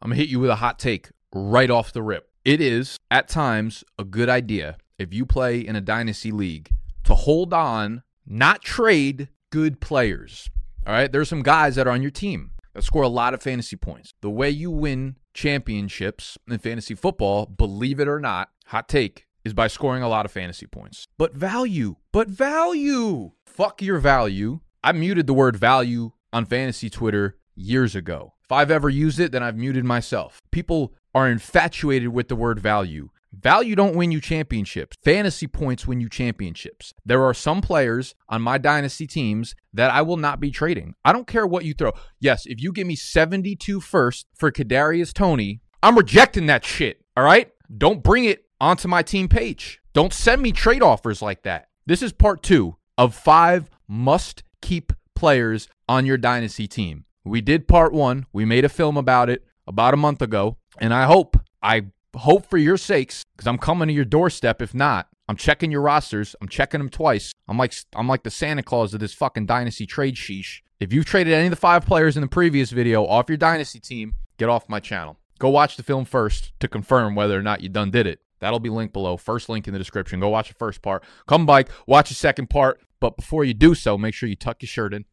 I'm going to hit you with a hot take right off the rip. It is, at times, a good idea if you play in a dynasty league to hold on, not trade good players. All right. There's some guys that are on your team that score a lot of fantasy points. The way you win championships in fantasy football, believe it or not, hot take, is by scoring a lot of fantasy points. But value, but value. Fuck your value. I muted the word value on fantasy Twitter years ago. If I've ever used it, then I've muted myself. People are infatuated with the word value. Value don't win you championships. Fantasy points win you championships. There are some players on my dynasty teams that I will not be trading. I don't care what you throw. Yes, if you give me 72 first for Kadarius Toney, I'm rejecting that shit. All right? Don't bring it onto my team page. Don't send me trade offers like that. This is part 2 of 5 must keep players on your dynasty team. We did part 1. We made a film about it about a month ago, and I hope I hope for your sakes, because I'm coming to your doorstep. If not, I'm checking your rosters. I'm checking them twice. I'm like I'm like the Santa Claus of this fucking dynasty trade sheesh. If you've traded any of the five players in the previous video off your dynasty team, get off my channel. Go watch the film first to confirm whether or not you done did it. That'll be linked below. First link in the description. Go watch the first part. Come back, watch the second part. But before you do so, make sure you tuck your shirt in.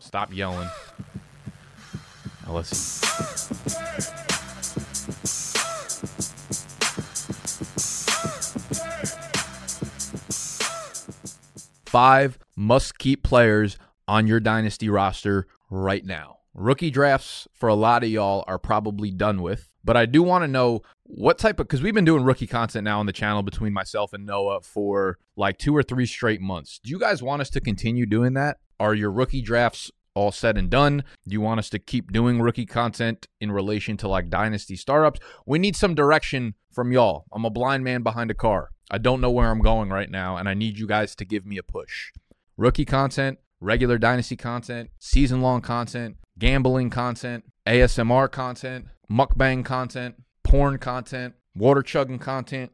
Stop yelling. Now listen. Five must keep players on your dynasty roster right now. Rookie drafts for a lot of y'all are probably done with, but I do want to know what type of because we've been doing rookie content now on the channel between myself and Noah for like two or three straight months. Do you guys want us to continue doing that? Are your rookie drafts all said and done? Do you want us to keep doing rookie content in relation to like dynasty startups? We need some direction from y'all. I'm a blind man behind a car. I don't know where I'm going right now, and I need you guys to give me a push. Rookie content, regular dynasty content, season long content, gambling content, ASMR content, mukbang content, porn content, water chugging content.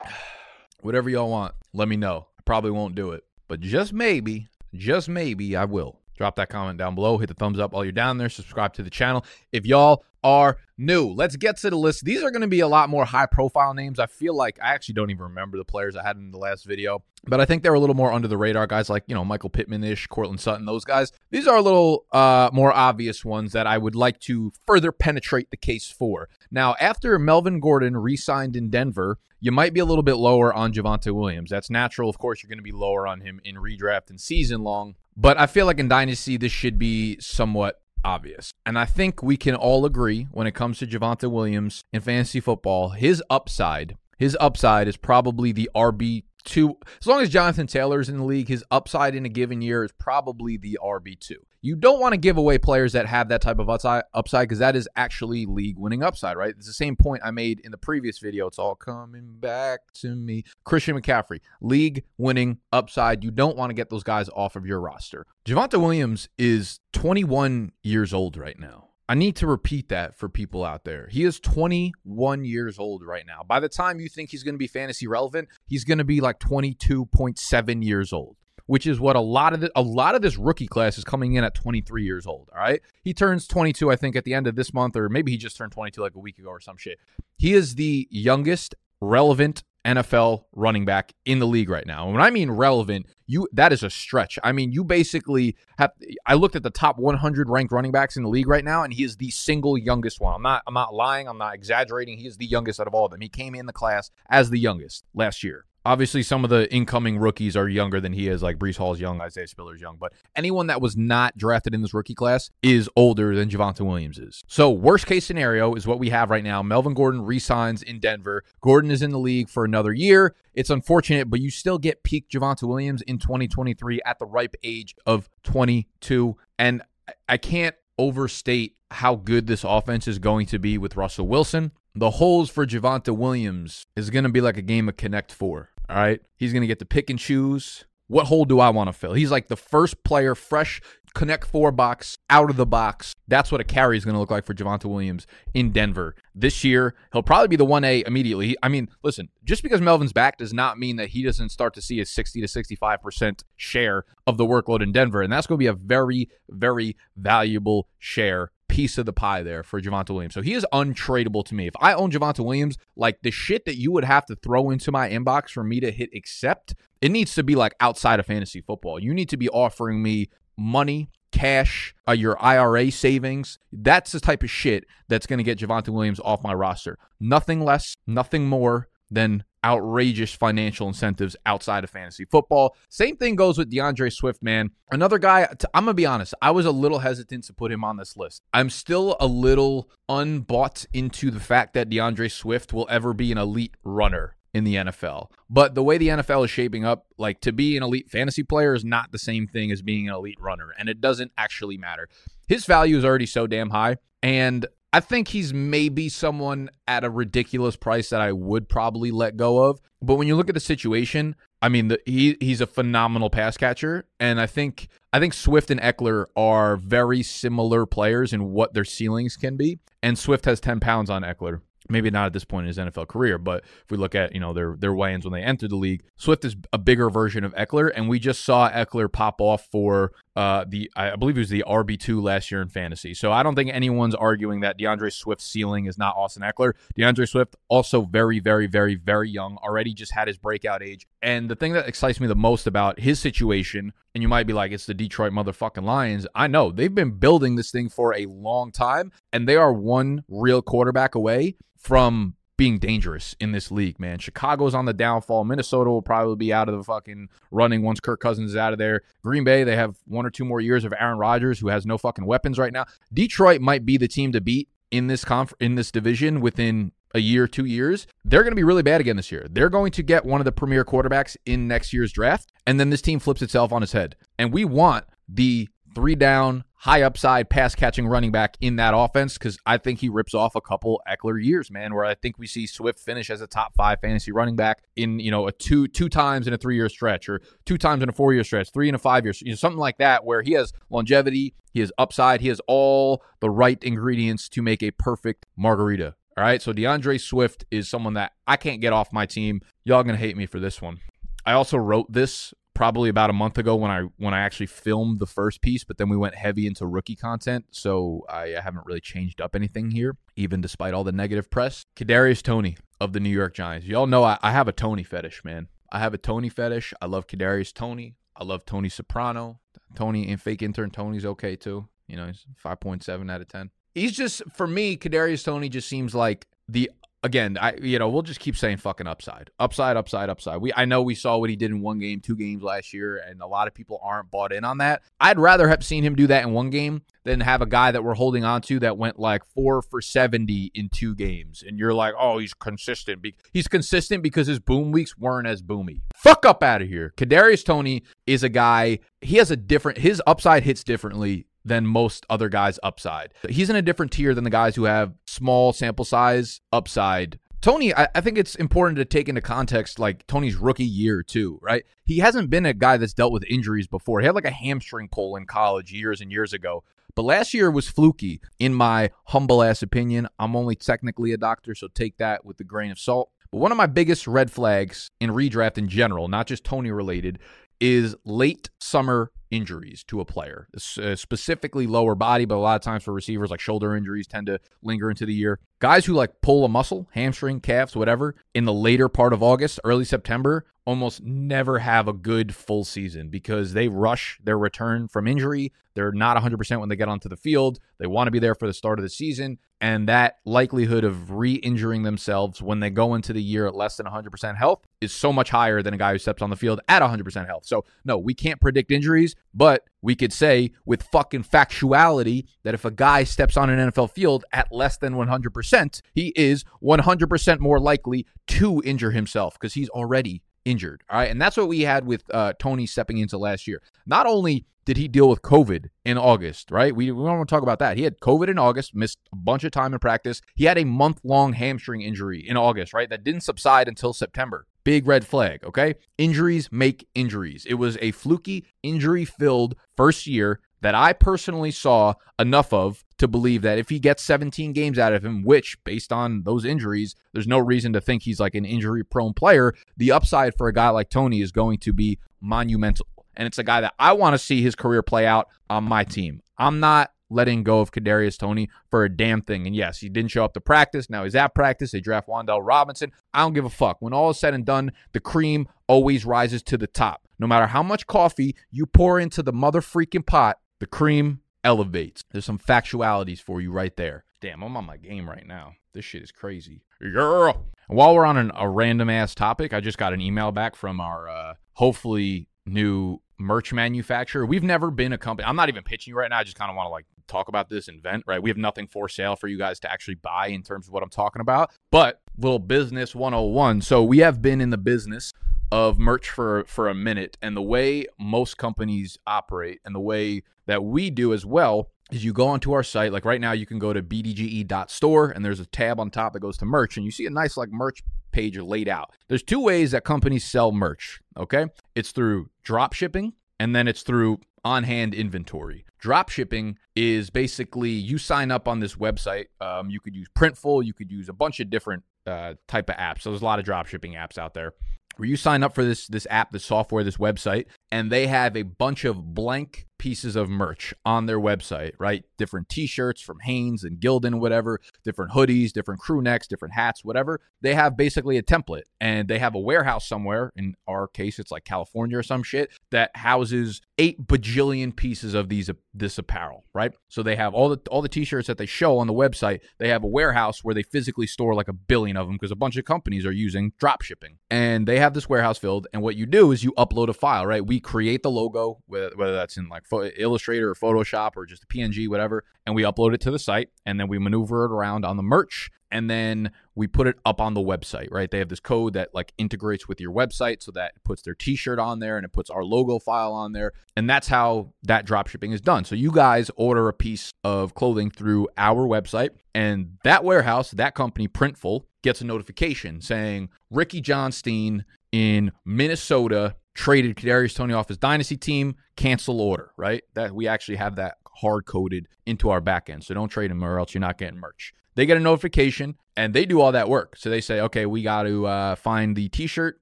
Whatever y'all want, let me know. I probably won't do it, but just maybe, just maybe I will. Drop that comment down below. Hit the thumbs up while you're down there. Subscribe to the channel. If y'all are new, let's get to the list. These are going to be a lot more high profile names. I feel like I actually don't even remember the players I had in the last video, but I think they're a little more under the radar guys like, you know, Michael Pittman ish, Courtland Sutton, those guys. These are a little uh, more obvious ones that I would like to further penetrate the case for. Now, after Melvin Gordon re signed in Denver, you might be a little bit lower on Javonte Williams. That's natural. Of course, you're going to be lower on him in redraft and season long. But I feel like in Dynasty, this should be somewhat obvious. And I think we can all agree when it comes to Javonte Williams in fantasy football, his upside, his upside is probably the RB two. As long as Jonathan Taylor's in the league, his upside in a given year is probably the RB two. You don't want to give away players that have that type of upside because that is actually league winning upside, right? It's the same point I made in the previous video. It's all coming back to me. Christian McCaffrey, league winning upside. You don't want to get those guys off of your roster. Javonte Williams is 21 years old right now. I need to repeat that for people out there. He is 21 years old right now. By the time you think he's going to be fantasy relevant, he's going to be like 22.7 years old, which is what a lot of the, a lot of this rookie class is coming in at 23 years old, all right? He turns 22 I think at the end of this month or maybe he just turned 22 like a week ago or some shit. He is the youngest relevant NFL running back in the league right now. And when I mean relevant, you that is a stretch. I mean, you basically have I looked at the top 100 ranked running backs in the league right now and he is the single youngest one. I'm not I'm not lying, I'm not exaggerating. He is the youngest out of all of them. He came in the class as the youngest last year. Obviously, some of the incoming rookies are younger than he is, like Breece Hall's young, Isaiah Spiller's young, but anyone that was not drafted in this rookie class is older than Javonte Williams is. So, worst case scenario is what we have right now. Melvin Gordon resigns in Denver. Gordon is in the league for another year. It's unfortunate, but you still get peak Javonte Williams in 2023 at the ripe age of 22. And I can't overstate how good this offense is going to be with Russell Wilson. The holes for Javonte Williams is going to be like a game of Connect Four. All right. He's going to get to pick and choose. What hole do I want to fill? He's like the first player, fresh connect four box, out of the box. That's what a carry is going to look like for Javonte Williams in Denver. This year, he'll probably be the 1A immediately. I mean, listen, just because Melvin's back does not mean that he doesn't start to see a 60 to 65% share of the workload in Denver. And that's going to be a very, very valuable share piece of the pie there for Javonte Williams. So he is untradeable to me. If I own Javonte Williams, like the shit that you would have to throw into my inbox for me to hit accept, it needs to be like outside of fantasy football. You need to be offering me money, cash, uh, your IRA savings. That's the type of shit that's going to get Javonte Williams off my roster. Nothing less, nothing more than outrageous financial incentives outside of fantasy football. Same thing goes with DeAndre Swift, man. Another guy, I'm going to be honest, I was a little hesitant to put him on this list. I'm still a little unbought into the fact that DeAndre Swift will ever be an elite runner in the NFL. But the way the NFL is shaping up, like to be an elite fantasy player is not the same thing as being an elite runner, and it doesn't actually matter. His value is already so damn high, and I think he's maybe someone at a ridiculous price that I would probably let go of. But when you look at the situation, I mean, the, he he's a phenomenal pass catcher, and I think I think Swift and Ekeler are very similar players in what their ceilings can be. And Swift has ten pounds on Ekeler. maybe not at this point in his NFL career, but if we look at you know their their weigh-ins when they entered the league, Swift is a bigger version of Ekeler, and we just saw Ekeler pop off for uh, the I believe it was the RB two last year in fantasy. So I don't think anyone's arguing that DeAndre Swift's ceiling is not Austin Ekeler. DeAndre Swift also very very very very young, already just had his breakout age. And the thing that excites me the most about his situation, and you might be like, it's the Detroit motherfucking Lions. I know they've been building this thing for a long time, and they are one real quarterback away from being dangerous in this league, man. Chicago's on the downfall. Minnesota will probably be out of the fucking running once Kirk Cousins is out of there. Green Bay, they have one or two more years of Aaron Rodgers, who has no fucking weapons right now. Detroit might be the team to beat in this conf- in this division within a year, two years. They're going to be really bad again this year. They're going to get one of the premier quarterbacks in next year's draft, and then this team flips itself on its head. And we want the three down, high upside pass catching running back in that offense because I think he rips off a couple Ekeler years, man, where I think we see Swift finish as a top five fantasy running back in, you know, a two two times in a three year stretch or two times in a four year stretch, three in a five year, you know, something like that, where he has longevity, he has upside, he has all the right ingredients to make a perfect margarita. All right. So DeAndre Swift is someone that I can't get off my team. Y'all gonna hate me for this one. I also wrote this probably about a month ago when I when I actually filmed the first piece, but then we went heavy into rookie content, so I haven't really changed up anything here, even despite all the negative press. Kadarius Toney of the New York Giants. Y'all know I, I have a Tony fetish, man. I have a Tony fetish. I love Kadarius Toney. I love Tony Soprano. Tony and fake intern Tony's okay too. You know, he's five point seven out of ten. He's just for me, Kadarius Toney just seems like the again, I you know we'll just keep saying fucking upside, upside, upside, upside. We I know we saw what he did in one game, two games last year, and a lot of people aren't bought in on that. I'd rather have seen him do that in one game than have a guy that we're holding on to that went like four for seventy in two games, and you're like, oh, he's consistent. He's consistent because his boom weeks weren't as boomy. Fuck up out of here. Kadarius Toney is a guy. He has a different. His upside hits differently than most other guys' upside. He's in a different tier than the guys who have small sample size upside. Toney, I, I, think it's important to take into context like Toney's rookie year too, right? He hasn't been a guy that's dealt with injuries before. He had like a hamstring pull in college years and years ago. But last year was fluky, in my humble ass opinion. I'm only technically a doctor, so take that with a grain of salt. But one of my biggest red flags in redraft in general, not just Toney related, is late summer injuries to a player, uh, specifically lower body, but a lot of times for receivers, like shoulder injuries tend to linger into the year. Guys who like pull a muscle, hamstring, calves, whatever, in the later part of August, early September, almost never have a good full season because they rush their return from injury. They're not 100% when they get onto the field. They want to be there for the start of the season. And that likelihood of re injuring themselves when they go into the year at less than 100% health is so much higher than a guy who steps on the field at 100% health. So, no, we can't predict injuries, but we could say with fucking factuality that if a guy steps on an NFL field at less than 100%, he is 100% more likely to injure himself because he's already injured. All right. And that's what we had with uh, Toney stepping into last year. Not only did he deal with COVID in August, right? We, we don't want to talk about that. He had COVID in August, missed a bunch of time in practice. He had a month long hamstring injury in August, right? That didn't subside until September. Big red flag, okay? Injuries make injuries. It was a fluky, injury filled first year that I personally saw enough of to believe that if he gets 17 games out of him, which based on those injuries, there's no reason to think he's like an injury prone player, the upside for a guy like Toney is going to be monumental. And it's a guy that I want to see his career play out on my team. I'm not letting go of Kadarius Toney for a damn thing. And yes, he didn't show up to practice. Now he's at practice. They draft Wan'Dale Robinson. I don't give a fuck. When all is said and done, the cream always rises to the top. No matter how much coffee you pour into the mother freaking pot, the cream elevates. There's some factualities for you right there. Damn, I'm on my game right now. This shit is crazy. Yeah. And While we're on an, a random ass topic, I just got an email back from our uh, hopefully new merch manufacturer. We've never been a company. I'm not even pitching you right now. I just kind of want to like talk about this invent, right? We have nothing for sale for you guys to actually buy in terms of what I'm talking about. But little business 101. So we have been in the business of merch for for a minute and the way most companies operate and the way that we do as well is you go onto our site like right now you can go to bdge.store and there's a tab on top that goes to merch and you see a nice like merch page laid out there's two ways that companies sell merch okay it's through drop shipping and then it's through on hand inventory. Drop shipping is basically you sign up on this website. Um, you could use Printful, you could use a bunch of different uh, type of apps. So there's a lot of drop shipping apps out there where you sign up for this this app, this software, this website, and they have a bunch of blank pieces of merch on their website, right? Different t-shirts from Hanes and Gildan, whatever, different hoodies, different crew necks, different hats, whatever. They have basically a template and they have a warehouse somewhere. In our case, it's like California or some shit that houses eight bajillion pieces of these this apparel, right? So they have all the all the t-shirts that they show on the website. They have a warehouse where they physically store like a billion of them because a bunch of companies are using drop shipping. And they have this warehouse filled and what you do is you upload a file, right? We create the logo whether that's in like Illustrator or Photoshop or just a PNG, whatever, and we upload it to the site, and then we maneuver it around on the merch, and then we put it up on the website. Right? They have this code that like integrates with your website, so that it puts their T-shirt on there and it puts our logo file on there, and that's how that drop shipping is done. So you guys order a piece of clothing through our website, and that warehouse, that company, Printful, gets a notification saying Ricky Johnstein in Minnesota traded Kadarius Toney off his dynasty team, cancel order, right? That we actually have that hard coded into our backend. So don't trade him or else you're not getting merch. They get a notification and they do all that work. So they say, okay, we got to uh, find the T-shirt.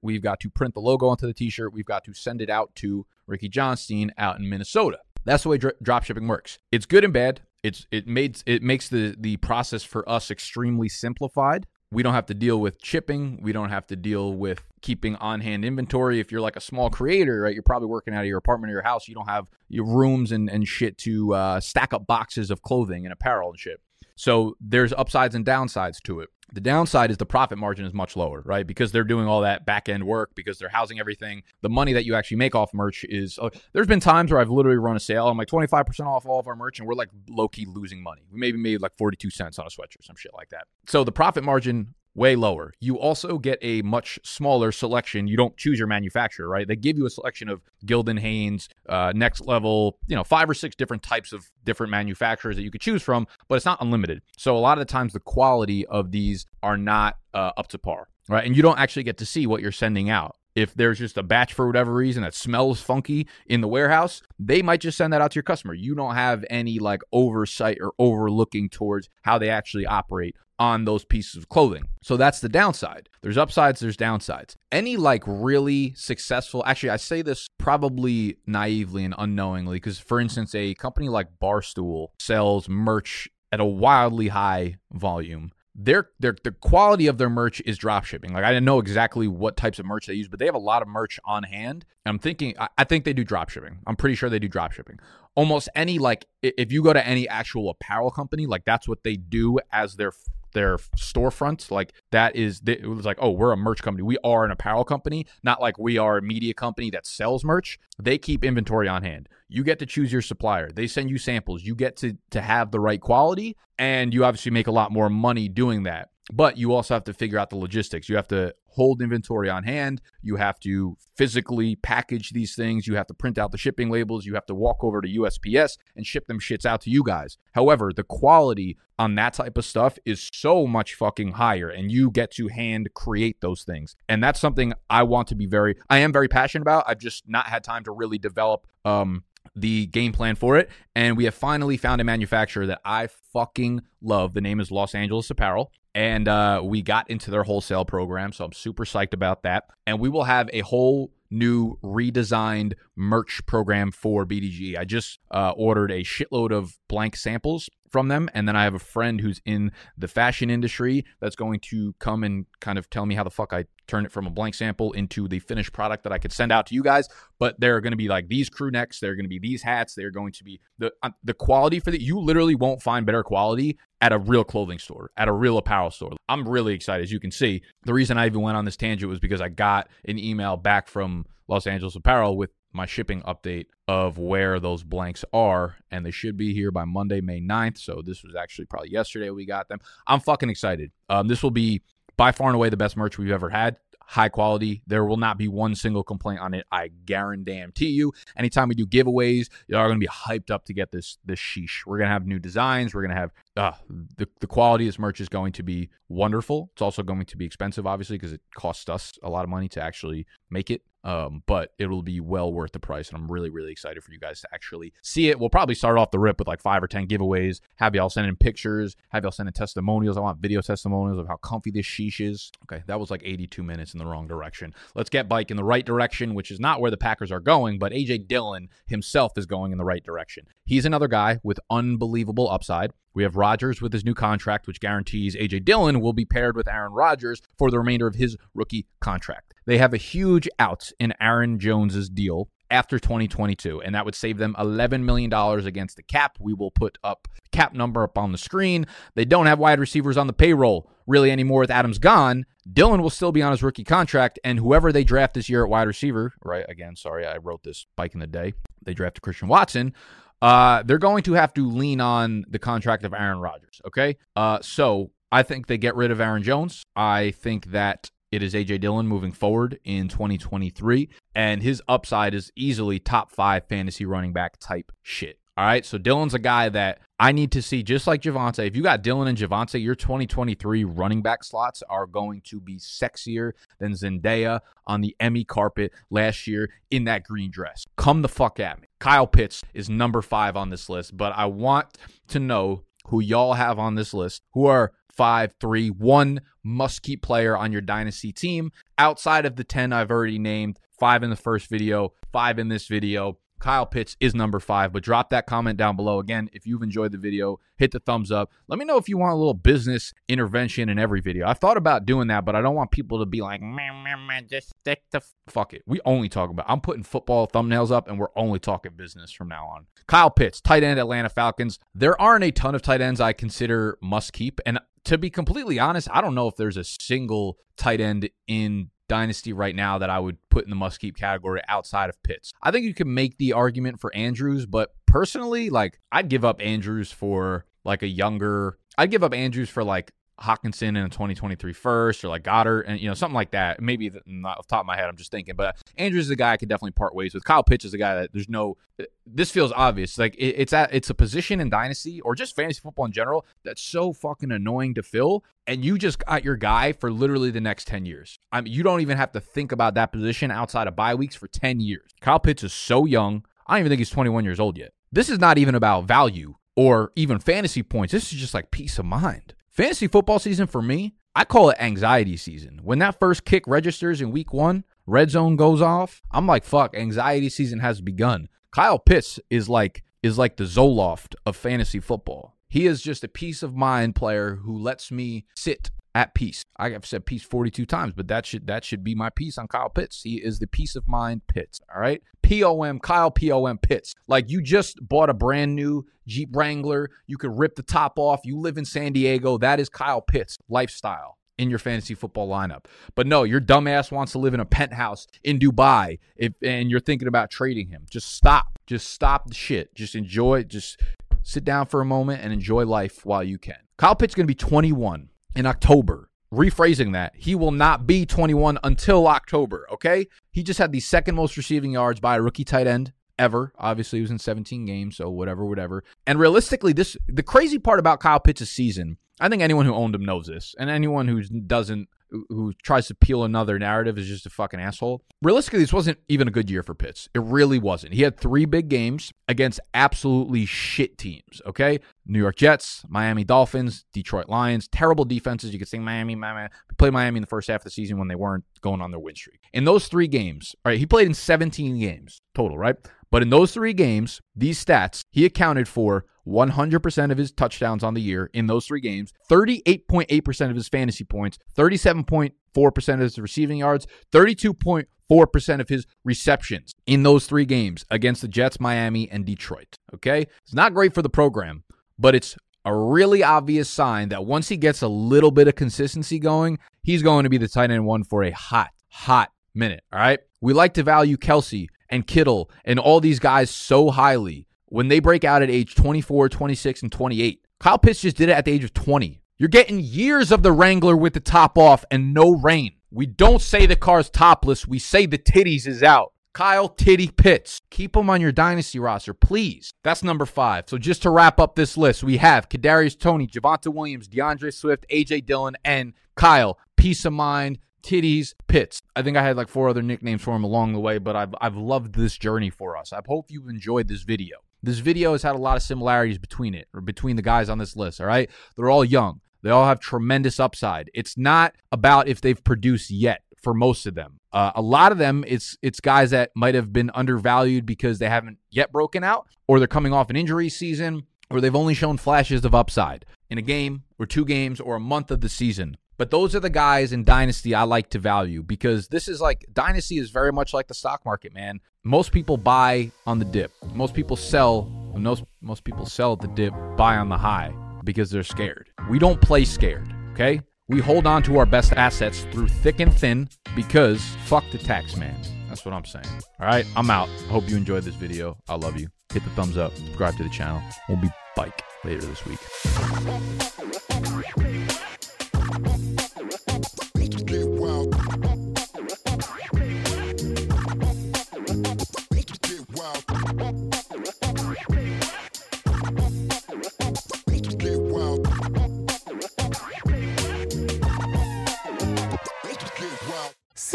We've got to print the logo onto the T-shirt. We've got to send it out to Ricky Johnstein out in Minnesota. That's the way dr- drop shipping works. It's good and bad. It's it made it makes the the process for us extremely simplified we don't have to deal with chipping. We don't have to deal with keeping on hand inventory. If you're like a small creator, right, you're probably working out of your apartment or your house. You don't have your rooms and, and shit to uh, stack up boxes of clothing and apparel and shit. So there's upsides and downsides to it. The downside is the profit margin is much lower, right? Because they're doing all that back end work, because they're housing everything. The money that you actually make off merch is. Uh, there's been times where I've literally run a sale. I'm like 25% off all of our merch, and we're like low key losing money. We maybe made like 42 cents on a sweatshirt, some shit like that. So the profit margin way lower. You also get a much smaller selection. You don't choose your manufacturer, right? They give you a selection of Gildan Hanes, uh, next level, you know, five or six different types of different manufacturers that you could choose from, but it's not unlimited. So a lot of the times the quality of these are not uh, up to par, right? And you don't actually get to see what you're sending out. If there's just a batch for whatever reason that smells funky in the warehouse, they might just send that out to your customer. You don't have any like oversight or overlooking towards how they actually operate on those pieces of clothing. So that's the downside. There's upsides, there's downsides. Any like really successful, actually, I say this probably naively and unknowingly because, for instance, a company like Barstool sells merch at a wildly high volume. Their, their the quality of their merch is drop shipping. Like I didn't know exactly what types of merch they use, but they have a lot of merch on hand. And I'm thinking, I, I think they do drop shipping. I'm pretty sure they do drop shipping almost any like if you go to any actual apparel company like that's what they do as their their storefronts like that is it was like oh we're a merch company. We are an apparel company not like we are a media company that sells merch. They keep inventory on hand. You get to choose your supplier. They send you samples. You get to to have the right quality and you obviously make a lot more money doing that but you also have to figure out the logistics. You have to hold inventory on hand. You have to physically package these things. You have to print out the shipping labels. You have to walk over to USPS and ship them shits out to you guys. However, the quality on that type of stuff is so much fucking higher and you get to hand create those things. And that's something I want to be very I am very passionate about. I've just not had time to really develop um the game plan for it, and we have finally found a manufacturer that I fucking love. The name is Los Angeles Apparel. And uh, we got into their wholesale program, so I'm super psyched about that. And we will have a whole new redesigned merch program for BDG. I just uh, ordered a shitload of blank samples from them. And then I have a friend who's in the fashion industry that's going to come and kind of tell me how the fuck I turn it from a blank sample into the finished product that I could send out to you guys. But they're going to be like these crew necks. They're going to be these hats. They're going to be the uh, the quality for that. You literally won't find better quality at a real clothing store, at a real apparel store. I'm really excited. As you can see, the reason I even went on this tangent was because I got an email back from Los Angeles Apparel with my shipping update of where those blanks are, and they should be here by Monday, May 9th. So this was actually probably yesterday we got them. I'm fucking excited. Um, this will be by far and away the best merch we've ever had. High quality. There will not be one single complaint on it. I guarantee you. Anytime we do giveaways, y'all are going to be hyped up to get this this sheesh. We're going to have new designs. We're going to have uh, the the quality of this merch is going to be wonderful. It's also going to be expensive, obviously, because it costs us a lot of money to actually make it. Um, but it'll be well worth the price, and I'm really, really excited for you guys to actually see it. We'll probably start off the rip with like five or ten giveaways. Have y'all send in pictures. Have y'all send in testimonials. I want video testimonials of how comfy this sheesh is. Okay, that was like 82 minutes in the wrong direction. Let's get bike in the right direction, which is not where the Packers are going, but AJ Dillon himself is going in the right direction. He's another guy with unbelievable upside. We have Rodgers with his new contract, which guarantees AJ Dillon will be paired with Aaron Rodgers for the remainder of his rookie contract. They have a huge out in Aaron Jones's deal after 2022, and that would save them $11 million against the cap. We will put up cap number up on the screen. They don't have wide receivers on the payroll really anymore with Adams gone. Dillon will still be on his rookie contract, and whoever they draft this year at wide receiver, right? Again, sorry, I wrote this bike in the day. They drafted Christian Watson. Uh, they're going to have to lean on the contract of Aaron Rodgers. Okay. Uh, so I think they get rid of Aaron Jones. I think that it is AJ Dillon moving forward in 2023, and his upside is easily top five fantasy running back type shit. All right. So Dillon's a guy that I need to see, just like Javonte. If you got Dillon and Javonte, your 2023 running back slots are going to be sexier than Zendaya on the Emmy carpet last year in that green dress. Come the fuck at me. Kyle Pitts is number five on this list, but I want to know who y'all have on this list who are five, three, one must keep player on your dynasty team outside of the 10 I've already named, five in the first video, five in this video. Kyle Pitts is number five, but drop that comment down below. Again, if you've enjoyed the video, hit the thumbs up. Let me know if you want a little business intervention in every video. I thought about doing that, but I don't want people to be like, man, man, man, just stick to fuck it. We only talk about, I'm putting football thumbnails up and we're only talking business from now on. Kyle Pitts, tight end, Atlanta Falcons. There aren't a ton of tight ends I consider must keep. And to be completely honest, I don't know if there's a single tight end in dynasty right now that I would put in the must keep category outside of Pitts. I think you can make the argument for Andrews, but personally, like I'd give up Andrews for like a younger. I'd give up Andrews for like Hockenson in a 2023 first or like Goedert and you know something like that. Maybe not off the top of my head, I'm just thinking. But Andrews is a guy I could definitely part ways with. Kyle Pitts is a guy that there's no. This feels obvious. Like it, it's at it's a position in dynasty or just fantasy football in general that's so fucking annoying to fill, and you just got your guy for literally the next 10 years. I mean, you don't even have to think about that position outside of bye weeks for 10 years. Kyle Pitts is so young. I don't even think he's 21 years old yet. This is not even about value or even fantasy points. This is just like peace of mind. Fantasy football season for me, I call it anxiety season. When that first kick registers in week one, red zone goes off, I'm like, fuck, anxiety season has begun. Kyle Pitts is like is like the Zoloft of fantasy football. He is just a peace of mind player who lets me sit at peace. I have said peace 42 times, but that should that should be my piece on Kyle Pitts. He is the peace of mind Pitts. All right. POM, Kyle POM Pitts. Like you just bought a brand new Jeep Wrangler. You could rip the top off. You live in San Diego. That is Kyle Pitts lifestyle in your fantasy football lineup. But no, your dumbass wants to live in a penthouse in Dubai if and you're thinking about trading him. Just stop. Just stop the shit. Just enjoy. Just sit down for a moment and enjoy life while you can. Kyle Pitts going to be 21 in October. Rephrasing that, he will not be 21 until October, okay? He just had the second most receiving yards by a rookie tight end ever. Obviously, he was in 17 games, so whatever, whatever. And realistically, this the crazy part about Kyle Pitts' season, I think anyone who owned him knows this, and anyone who doesn't who, tries to peel another narrative is just a fucking asshole. Realistically, this wasn't even a good year for Pitts. It really wasn't. He had three big games against absolutely shit teams. Okay, New York Jets, Miami Dolphins, Detroit Lions, terrible defenses. You could say Miami, Miami. We played Miami in the first half of the season when they weren't going on their win streak. In those three games, all right, he played in 17 games total, right? But in those three games, these stats, he accounted for 100% of his touchdowns on the year in those three games, 38.8% of his fantasy points, 37.4% of his receiving yards, 32.4% of his receptions in those three games against the Jets, Miami, and Detroit. Okay? It's not great for the program, but it's a really obvious sign that once he gets a little bit of consistency going, he's going to be the tight end one for a hot, hot minute. All right. We like to value Kelce and Kittle and all these guys so highly when they break out at age 24, 26, and 28. Kyle Pitts just did it at the age of 20. You're getting years of the Wrangler with the top off and no rain. We don't say the car's topless, we say the titties is out. Kyle Titty Pitts. Keep him on your dynasty roster, please. That's number five. So just to wrap up this list, we have Kadarius Toney, Javonte Williams, DeAndre Swift, AJ Dillon, and Kyle. Peace of mind, titties, Pitts. I think I had like four other nicknames for him along the way, but I've I've loved this journey for us. I hope you've enjoyed this video. This video has had a lot of similarities between it or between the guys on this list. All right. They're all young. They all have tremendous upside. It's not about if they've produced yet for most of them. Uh, a lot of them, it's it's guys that might have been undervalued because they haven't yet broken out, or they're coming off an injury season, or they've only shown flashes of upside in a game or two games or a month of the season. But those are the guys in Dynasty I like to value because this is like Dynasty is very much like the stock market, man. Most people buy on the dip. Most people sell. Most most people sell at the dip, buy on the high because they're scared. We don't play scared. Okay, we hold on to our best assets through thick and thin because fuck the tax man. That's what I'm saying. All right, I'm out. Hope you enjoyed this video. I love you. Hit the thumbs up, subscribe to the channel. We'll be bike later this week.